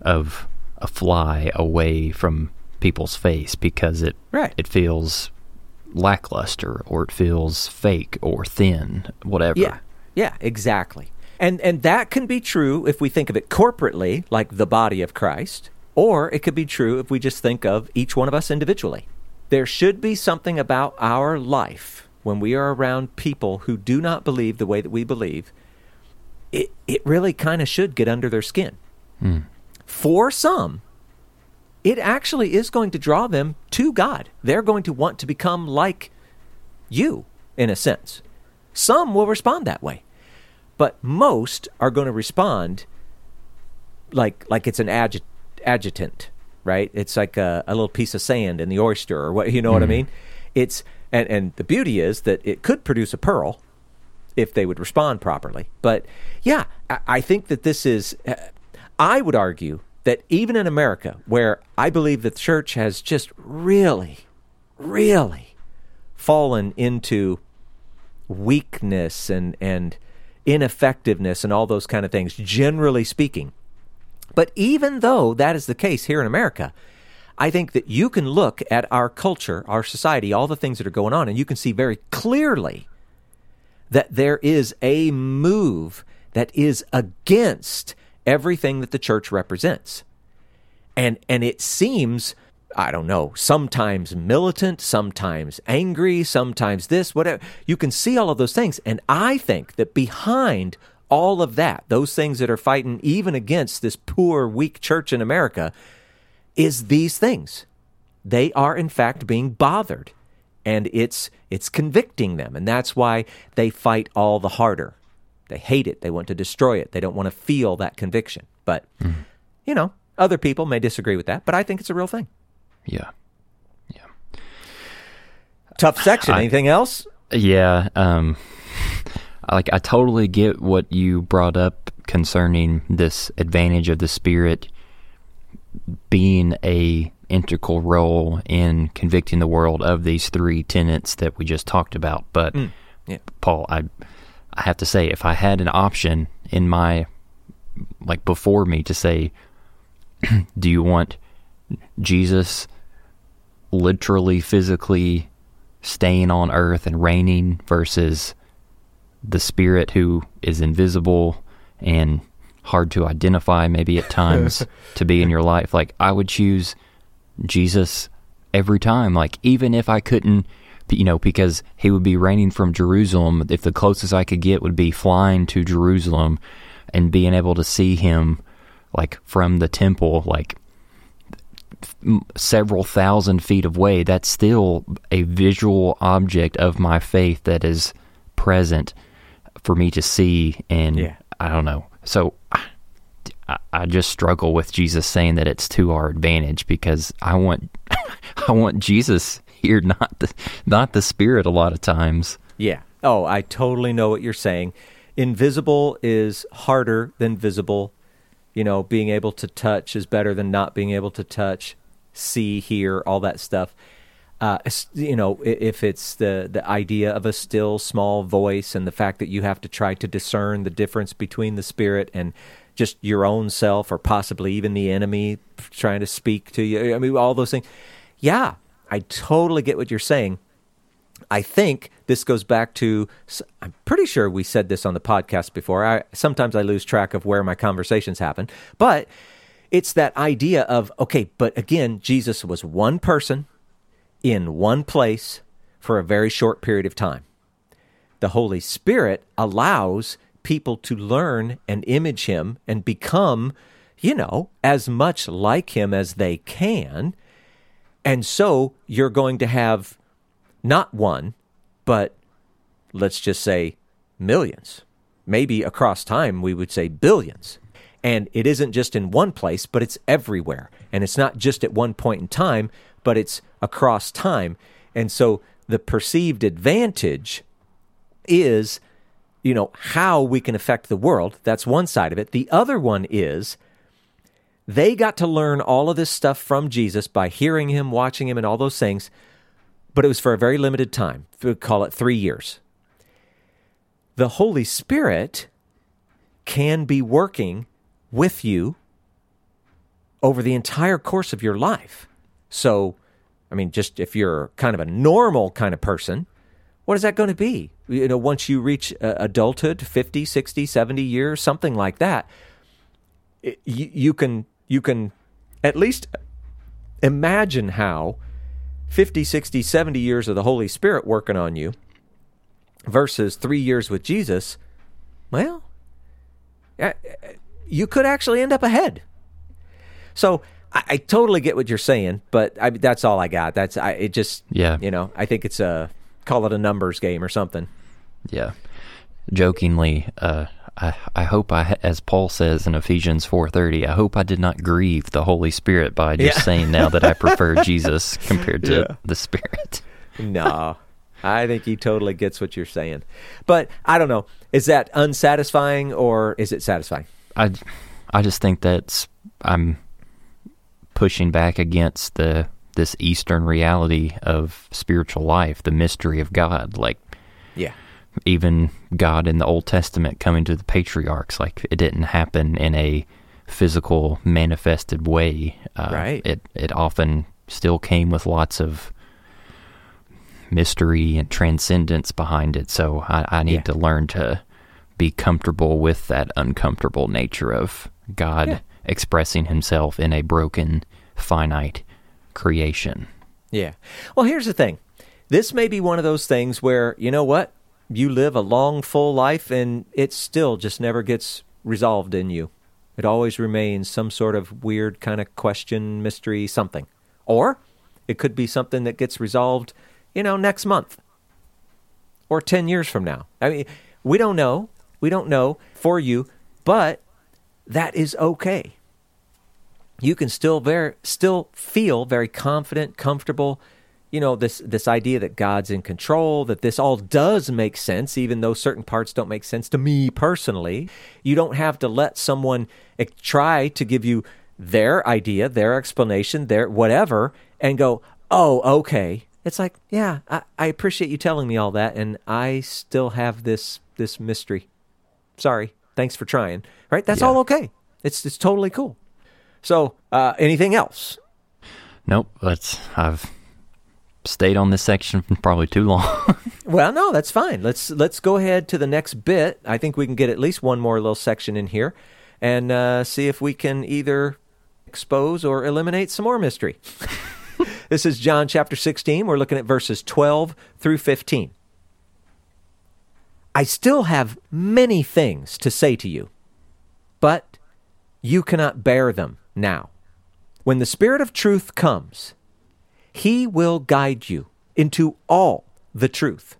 of a fly away from people's face because it Right. it feels lackluster or it feels fake or thin, whatever. Yeah. Yeah, exactly. And and that can be true if we think of it corporately, like the body of Christ, or it could be true if we just think of each one of us individually. There should be something about our life when we are around people who do not believe the way that we believe. It it really kind of should get under their skin. Hmm. For some, it actually is going to draw them to God. They're going to want to become like you, in a sense. Some will respond that way, but most are going to respond like like it's an adjut- adjutant, right? It's like a, a little piece of sand in the oyster, or what you know what I mean. It's and and the beauty is that it could produce a pearl if they would respond properly. But yeah, I, I think that this is. uh, I would argue that even in America, where I believe that the church has just really, really fallen into weakness and and ineffectiveness and all those kind of things, generally speaking. But even though that is the case here in America, I think that you can look at our culture, our society, all the things that are going on, and you can see very clearly that there is a move that is against everything that the church represents. And and it seems I don't know, sometimes militant, sometimes angry, sometimes this, whatever. You can see all of those things. And I think that behind all of that, those things that are fighting even against this poor, weak church in America, is these things. They are in fact being bothered. And it's it's convicting them. And that's why they fight all the harder. They hate it. They want to destroy it. They don't want to feel that conviction. But you know, other people may disagree with that, but I think it's a real thing. Yeah. Yeah. Tough section. Anything else? Yeah, um like I totally get what you brought up concerning this advantage of the spirit being a integral role in convicting the world of these three tenets that we just talked about. But mm, yeah. Paul, I I have to say if I had an option in my like before me to say do you want Jesus literally physically staying on earth and reigning versus the spirit who is invisible and hard to identify maybe at times to be in your life. Like I would choose Jesus every time. Like even if I couldn't you know because he would be reigning from Jerusalem if the closest I could get would be flying to Jerusalem and being able to see him like from the temple like several thousand feet away that's still a visual object of my faith that is present for me to see and Yeah. I don't know so I, I just struggle with Jesus saying that it's to our advantage because I want I want Jesus here not the not the spirit a lot of times Yeah. Oh, I totally know what you're saying. Invisible is harder than visible. You know, being able to touch is better than not being able to touch. see, hear, all that stuff. Uh, you know, if it's the the idea of a still small voice and the fact that you have to try to discern the difference between the spirit and just your own self, or possibly even the enemy trying to speak to you. I mean, all those things. Yeah, I totally get what you're saying. I think this goes back to. I'm pretty sure we said this on the podcast before. I sometimes I lose track of where my conversations happen, but it's that idea of okay, but again, Jesus was one person in one place for a very short period of time. The Holy Spirit allows people to learn and image Him and become, you know, as much like Him as they can. And so you're going to have not one, but let's just say millions. Maybe across time, we would say billions. And it isn't just in one place, but it's everywhere. And it's not just at one point in time, but it's across time. And so the perceived advantage is, you know, how we can affect the world. That's one side of it. The other one is they got to learn all of this stuff from Jesus by hearing him, watching him, and all those things, but it was for a very limited time. We call it three years. The Holy Spirit can be working with you over the entire course of your life. So, I mean, just if you're kind of a normal kind of person, what is that going to be? You know, once you reach uh, adulthood, 50, 60, 70 years, something like that, it, you, you can you can at least imagine how 50, 60, 70 years of the Holy Spirit working on you versus 3 years with Jesus, well, uh, you could actually end up ahead. So I, I totally get what you're saying, but I, that's all I got. That's I, it. Just Yeah. you know, I think it's a call it a numbers game or something. Yeah. Jokingly, uh, I, I hope I, as Paul says in Ephesians 4.30, I hope I did not grieve the Holy Spirit by just Yeah. saying now that I prefer Jesus compared to Yeah. the Spirit. No, I think he totally gets what you're saying, but I don't know. Is that unsatisfying or is it satisfying? I, I just think that's I'm pushing back against the this Eastern reality of spiritual life, the mystery of God. Like Yeah, even God in the Old Testament coming to the patriarchs, like it didn't happen in a physical, manifested way. Uh, Right. It it often still came with lots of mystery and transcendence behind it. So I, I need Yeah. to learn to be comfortable with that uncomfortable nature of God Yeah. Expressing Himself in a broken, finite creation. yeah. Well, here's the thing. This may be one of those things where you know what you live a long, full life, and it still just never gets resolved in you. It always remains some sort of weird kind of question, mystery, something. Or it could be something that gets resolved, you know, next month or 10 years from now. I mean, we don't know. We don't know for you, but that is okay. You can still very still feel very confident, comfortable, you know, this this idea that God's in control, that this all does make sense even though certain parts don't make sense to me personally. You don't have to let someone try to give you their idea, their explanation, their whatever and go, "Oh, okay." It's like, "Yeah, I, I appreciate you telling me all that and I still have this this mystery." sorry thanks for trying right? That's Yeah. all okay. It's it's totally cool. So uh anything else? Nope, that's I've stayed on this section for probably too long. well no that's fine. Let's let's go ahead to the next bit. I think we can get at least one more little section in here and uh see if we can either expose or eliminate some more mystery. This is john chapter 16 we're looking at verses 12 through 15 I still have many things to say to you, but you cannot bear them now. When the Spirit of truth comes, he will guide you into all the truth.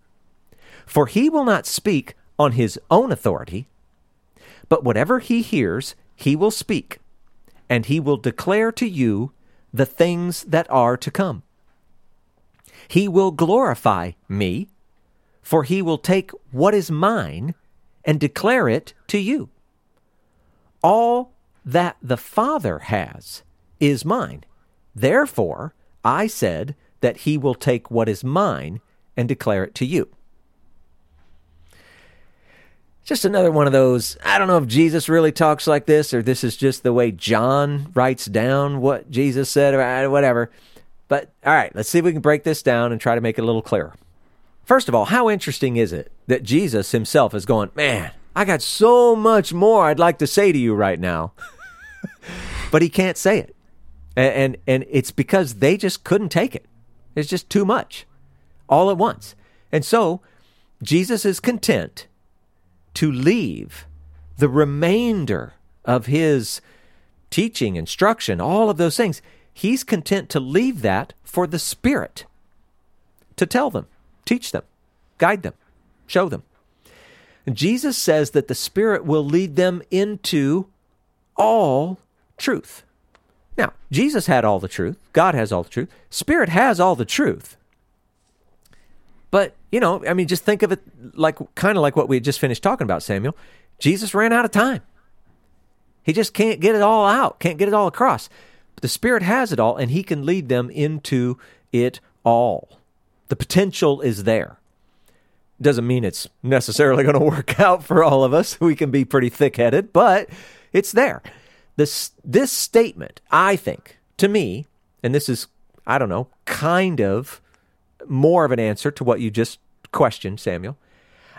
For he will not speak on his own authority, but whatever he hears, he will speak, and he will declare to you the things that are to come. He will glorify me for he will take what is mine and declare it to you. All that the Father has is mine. Therefore, I said that he will take what is mine and declare it to you. Just another one of those. I don't know if Jesus really talks like this or this is just the way John writes down what Jesus said or whatever. But all right, let's see if we can break this down and try to make it a little clearer. First of all, how interesting is it that Jesus himself is going, man, I got so much more I'd like to say to you right now. but he can't say it. And, and, and it's because they just couldn't take it. It's just too much all at once. And so Jesus is content to leave the remainder of his teaching, instruction, all of those things. He's content to leave that for the Spirit to tell them, teach them, guide them, show them. Jesus says that the Spirit will lead them into all truth. Now, Jesus had all the truth. God has all the truth. Spirit has all the truth. But, you know, I mean, just think of it like kind of like what we just finished talking about, Samuel. Jesus ran out of time. He just can't get it all out, can't get it all across. But the Spirit has it all, and He can lead them into it all. The potential is there. Doesn't mean it's necessarily going to work out for all of us. We can be pretty thick headed, but it's there. This, this statement, I think, to me, and this is, I don't know, kind of more of an answer to what you just questioned, Samuel.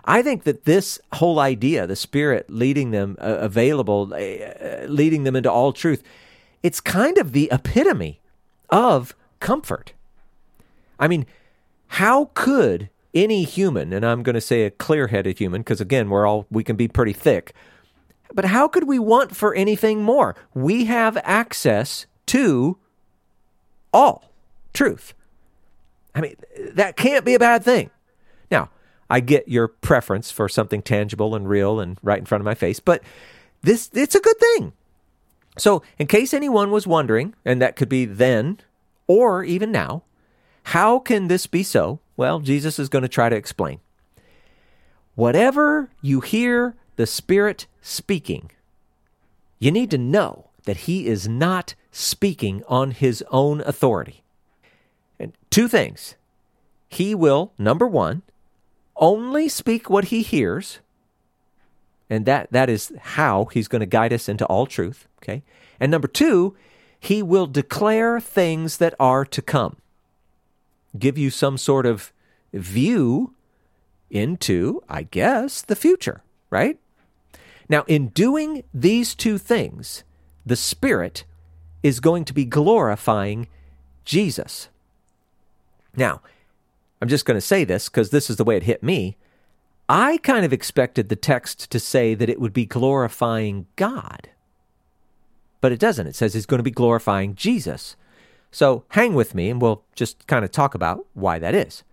I think that this whole idea, the Spirit leading them uh, available, uh, leading them into all truth, it's kind of the epitome of comfort. I mean, how could any human, and I'm going to say a clear headed human, because again, we're all, we can be pretty thick, but how could we want for anything more? We have access to all truth. I mean, that can't be a bad thing. Now, I get your preference for something tangible and real and right in front of my face, but this it's a good thing. So, in case anyone was wondering, and that could be then or even now, how can this be so? Well, Jesus is going to try to explain. Whatever you hear the Spirit speaking, you need to know that He is not speaking on His own authority. And two things. He will, number one, only speak what he hears. And that, that is how he's going to guide us into all truth. Okay. And number two, he will declare things that are to come. Give you some sort of view into, I guess, the future, right? Now, in doing these two things, the Spirit is going to be glorifying Jesus. Now, I'm just going to say this because this is the way it hit me. I kind of expected the text to say that it would be glorifying God. But it doesn't. It says it's going to be glorifying Jesus. So hang with me and we'll just kind of talk about why that is.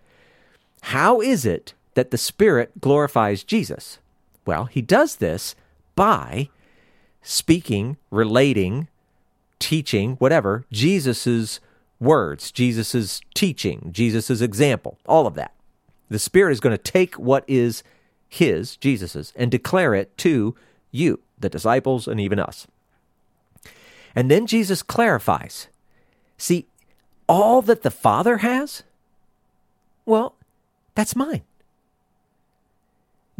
How is it that the Spirit glorifies Jesus? Well, he does this by speaking, relating, teaching, whatever, Jesus's words, Jesus' teaching, Jesus' example, all of that. The Spirit is going to take what is His, Jesus's, and declare it to you, the disciples, and even us. And then Jesus clarifies see, all that the Father has, well, that's mine.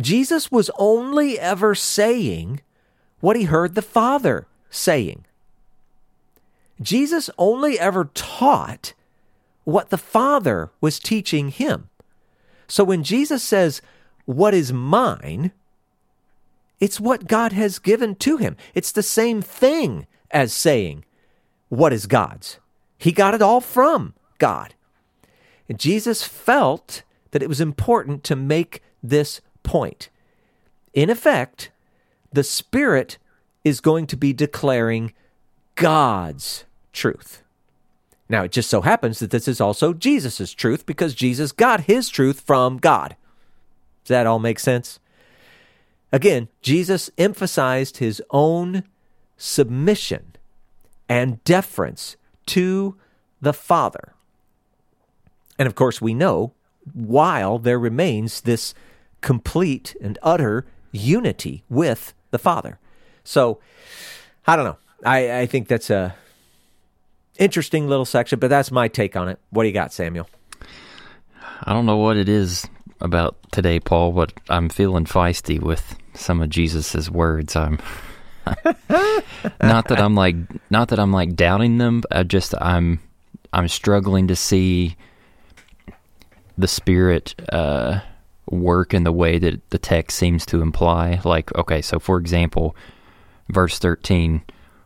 Jesus was only ever saying what he heard the Father saying. Jesus only ever taught what the Father was teaching him. So when Jesus says, What is mine? it's what God has given to him. It's the same thing as saying, What is God's? He got it all from God. And Jesus felt that it was important to make this point. In effect, the Spirit is going to be declaring God's truth. Now, it just so happens that this is also Jesus' truth because Jesus got his truth from God. Does that all make sense? Again, Jesus emphasized his own submission and deference to the Father. And of course, we know while there remains this complete and utter unity with the Father. So, I don't know. I, I think that's a Interesting little section, but that's my take on it. What do you got, Samuel? I don't know what it is about today, Paul, but I'm feeling feisty with some of Jesus's words. I'm not that I'm like not that I'm like doubting them. I just I'm I'm struggling to see the spirit uh, work in the way that the text seems to imply. Like, okay, so for example, verse thirteen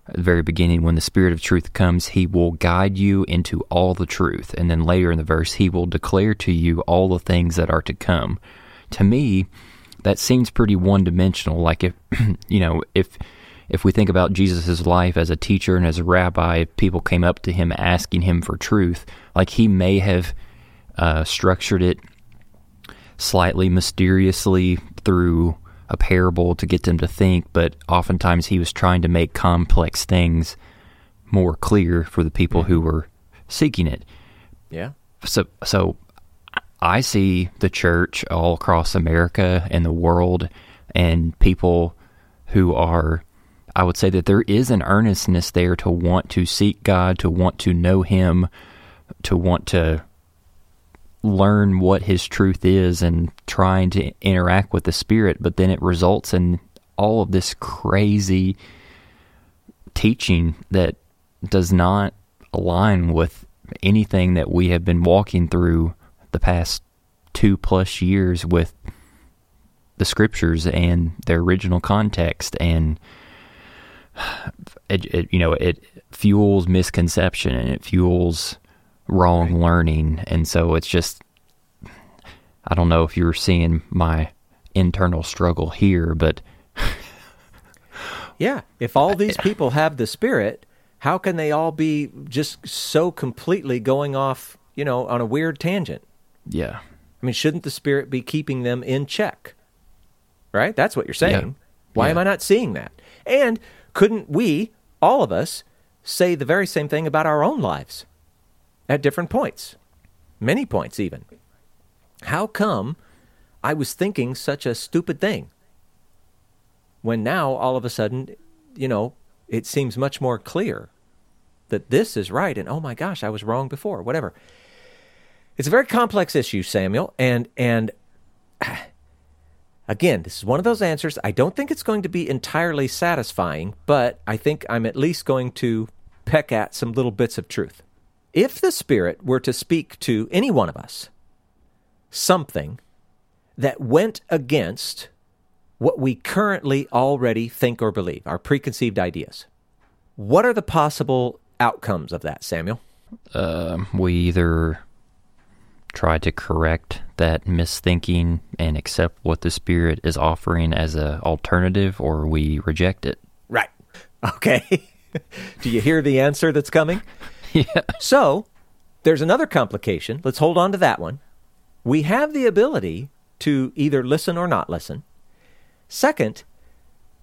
at the very beginning, when the Spirit of truth comes, he will guide you into all the truth. And then later in the verse, he will declare to you all the things that are to come. To me, that seems pretty one dimensional. Like if, you know, if, if we think about Jesus' life as a teacher and as a rabbi, if people came up to him asking him for truth, like he may have uh, structured it slightly mysteriously through a parable to get them to think, but oftentimes he was trying to make complex things more clear for the people who were seeking it. Yeah. So, so I see the church all across America and the world, and people who are. I would say that there is an earnestness there to want to seek God, to want to know Him, to want to learn what his truth is and trying to interact with the spirit, but then it results in all of this crazy teaching that does not align with anything that we have been walking through the past two plus years with the scriptures and their original context and it, it, you know it fuels misconception and it fuels wrong right. learning. And so it's just, I don't know if you're seeing my internal struggle here, but. yeah. If all these people have the Spirit, how can they all be just so completely going off, you know, on a weird tangent? Yeah. I mean, shouldn't the Spirit be keeping them in check? Right? That's what you're saying. Yeah. Why yeah. am I not seeing that? And couldn't we, all of us, say the very same thing about our own lives? at different points, many points even. How come I was thinking such a stupid thing when now all of a sudden, you know, it seems much more clear that this is right and oh my gosh, I was wrong before, whatever. It's a very complex issue, Samuel, and and again, this is one of those answers. I don't think it's going to be entirely satisfying, but I think I'm at least going to peck at some little bits of truth. If the Spirit were to speak to any one of us something that went against what we currently already think or believe, our preconceived ideas, what are the possible outcomes of that, Samuel? Uh, we either try to correct that misthinking and accept what the Spirit is offering as an alternative, or we reject it. Right. Okay. Do you hear the answer that's coming? Yeah. So there's another complication. Let's hold on to that one. We have the ability to either listen or not listen. Second,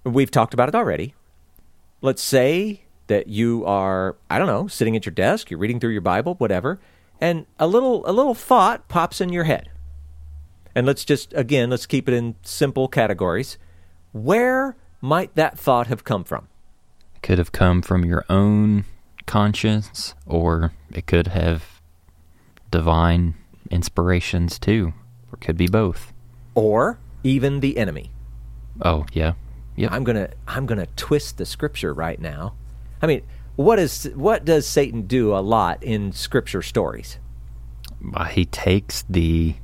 we've talked about it already. Let's say that you are, I don't know, sitting at your desk, you're reading through your Bible, whatever, and a little a little thought pops in your head. And let's just again, let's keep it in simple categories. Where might that thought have come from? Could have come from your own conscience, or it could have divine inspirations too, or could be both, or even the enemy. Oh yeah, yeah. I'm gonna I'm gonna twist the scripture right now. I mean, what is what does Satan do a lot in scripture stories? Uh, he takes the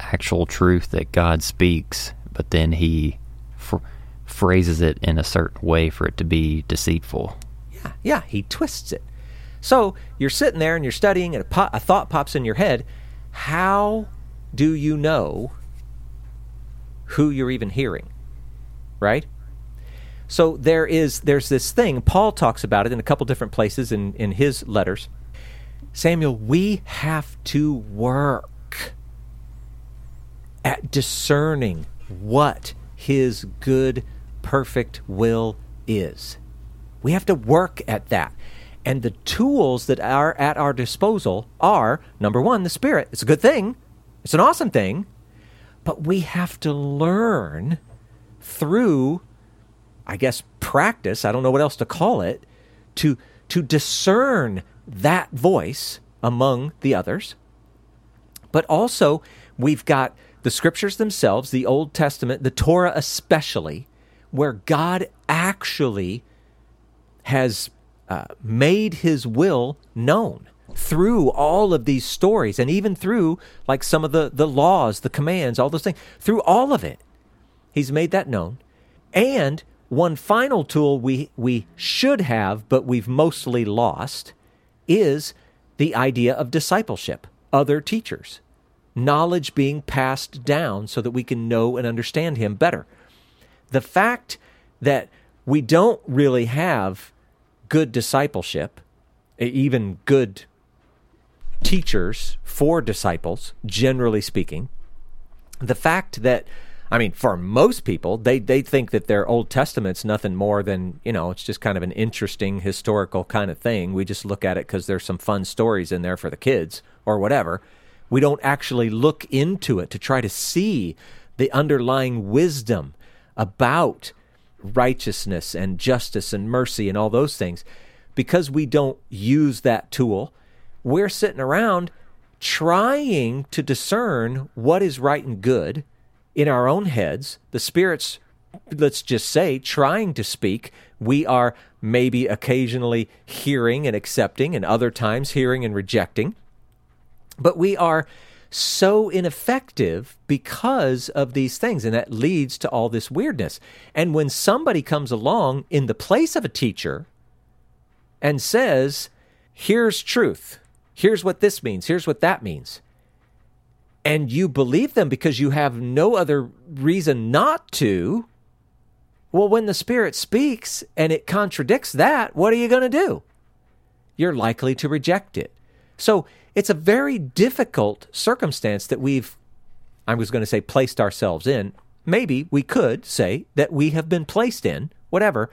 actual truth that God speaks, but then he fr- phrases it in a certain way for it to be deceitful. Yeah, yeah, he twists it. So you're sitting there and you're studying, and a, po- a thought pops in your head. How do you know who you're even hearing? Right? So there is there's this thing. Paul talks about it in a couple different places in, in his letters. Samuel, we have to work at discerning what his good, perfect will is. We have to work at that. And the tools that are at our disposal are number one, the Spirit. It's a good thing, it's an awesome thing. But we have to learn through, I guess, practice, I don't know what else to call it, to, to discern that voice among the others. But also, we've got the scriptures themselves, the Old Testament, the Torah especially, where God actually has uh, made his will known through all of these stories and even through like some of the, the laws, the commands, all those things, through all of it. He's made that known. And one final tool we, we should have, but we've mostly lost, is the idea of discipleship, other teachers, knowledge being passed down so that we can know and understand Him better. The fact that we don't really have good discipleship, even good teachers for disciples, generally speaking, the fact that I mean, for most people, they, they think that their Old Testament's nothing more than, you know, it's just kind of an interesting historical kind of thing. We just look at it because there's some fun stories in there for the kids or whatever. We don't actually look into it to try to see the underlying wisdom about righteousness and justice and mercy and all those things. Because we don't use that tool, we're sitting around trying to discern what is right and good in our own heads, the Spirit's, let's just say, trying to speak. We are maybe occasionally hearing and accepting, and other times hearing and rejecting. But we are so ineffective because of these things, and that leads to all this weirdness. And when somebody comes along in the place of a teacher and says, Here's truth, here's what this means, here's what that means and you believe them because you have no other reason not to, well, when the Spirit speaks and it contradicts that, what are you going to do? You're likely to reject it. So it's a very difficult circumstance that we've, I was going to say, placed ourselves in. Maybe we could say that we have been placed in, whatever.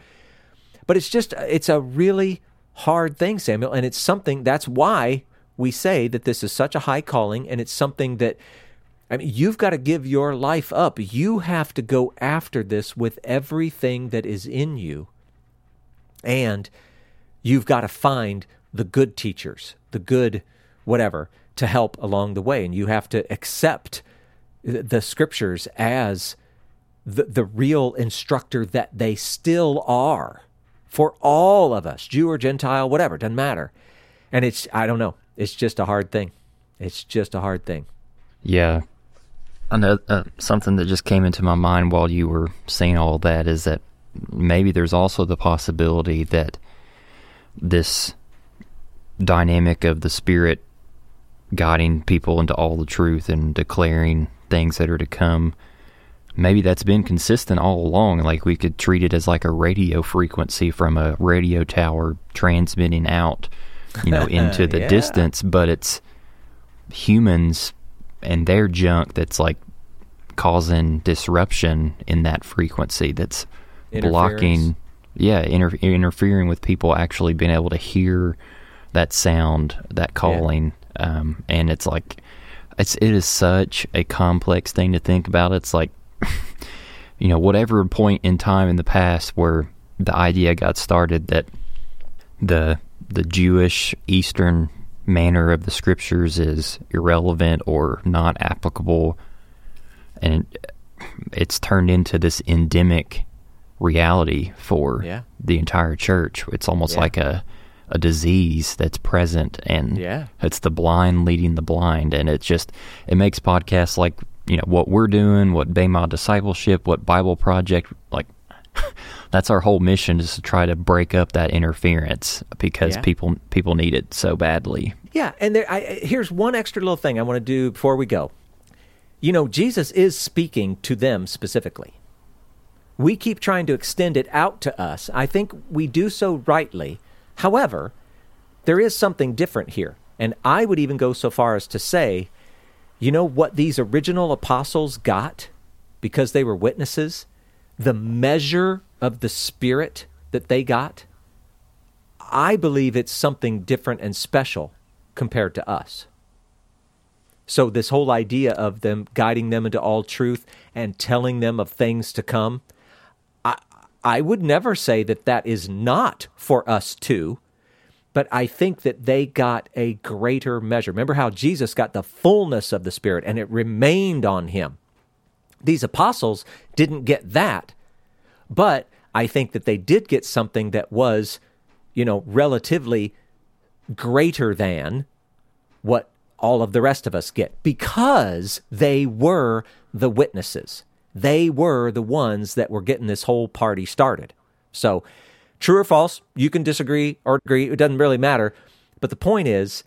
But it's just, it's a really hard thing, Samuel. And it's something, that's why we say that this is such a high calling and it's something that I mean, you've got to give your life up. You have to go after this with everything that is in you. And you've got to find the good teachers, the good whatever, to help along the way. And you have to accept the scriptures as the, the real instructor that they still are for all of us, Jew or Gentile, whatever, doesn't matter. And it's, I don't know, it's just a hard thing. It's just a hard thing. Yeah. I know uh, something that just came into my mind while you were saying all that is that maybe there's also the possibility that this dynamic of the spirit guiding people into all the truth and declaring things that are to come maybe that's been consistent all along like we could treat it as like a radio frequency from a radio tower transmitting out you know, into the yeah. distance, but it's humans and their junk that's like causing disruption in that frequency that's blocking yeah inter- interfering with people actually being able to hear that sound that calling yeah. um, and it's like it's it is such a complex thing to think about it's like you know whatever point in time in the past where the idea got started that the the Jewish Eastern manner of the scriptures is irrelevant or not applicable, and it's turned into this endemic reality for yeah. the entire church. It's almost yeah. like a a disease that's present, and yeah. it's the blind leading the blind, and it just it makes podcasts like you know what we're doing, what Bema Discipleship, what Bible Project like that's our whole mission is to try to break up that interference because yeah. people people need it so badly. Yeah, and there, I, here's one extra little thing I want to do before we go. You know, Jesus is speaking to them specifically. We keep trying to extend it out to us. I think we do so rightly. However, there is something different here. And I would even go so far as to say, you know what these original apostles got because they were witnesses? The measure of the Spirit that they got, I believe it's something different and special compared to us. So, this whole idea of them guiding them into all truth and telling them of things to come, I, I would never say that that is not for us too. but I think that they got a greater measure. Remember how Jesus got the fullness of the Spirit and it remained on him. These apostles didn't get that, but I think that they did get something that was, you know, relatively greater than what all of the rest of us get because they were the witnesses. They were the ones that were getting this whole party started. So, True or false, you can disagree or agree. It doesn't really matter. But the point is,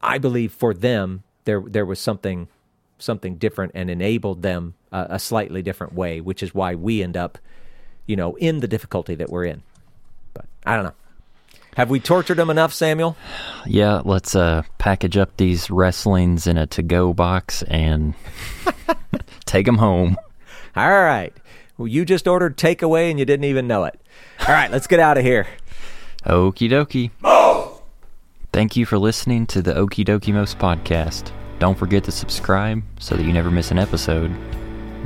I believe for them there there was something something different and enabled them a, a slightly different way, which is why we end up, you know, in the difficulty that we're in. But I don't know. Have we tortured them enough, Samuel? Yeah, let's uh, package up these wrestlings in a to-go box and take them home. All right. Well, you just ordered takeaway and you didn't even know it. All right, let's get out of here. Okie dokie. Thank you for listening to the Okie Dokie Most podcast. Don't forget to subscribe so that you never miss an episode.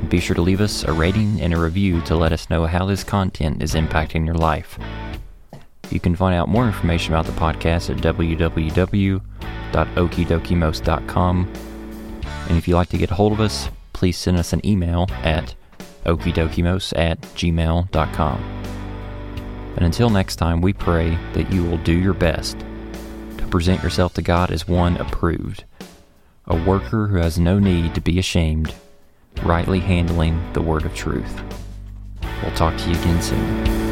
Be sure to leave us a rating and a review to let us know how this content is impacting your life. You can find out more information about the podcast at www.okidokimost.com. And if you'd like to get a hold of us, please send us an email at okidokimos at gmail.com. And until next time, we pray that you will do your best to present yourself to God as one approved, a worker who has no need to be ashamed, rightly handling the word of truth. We'll talk to you again soon.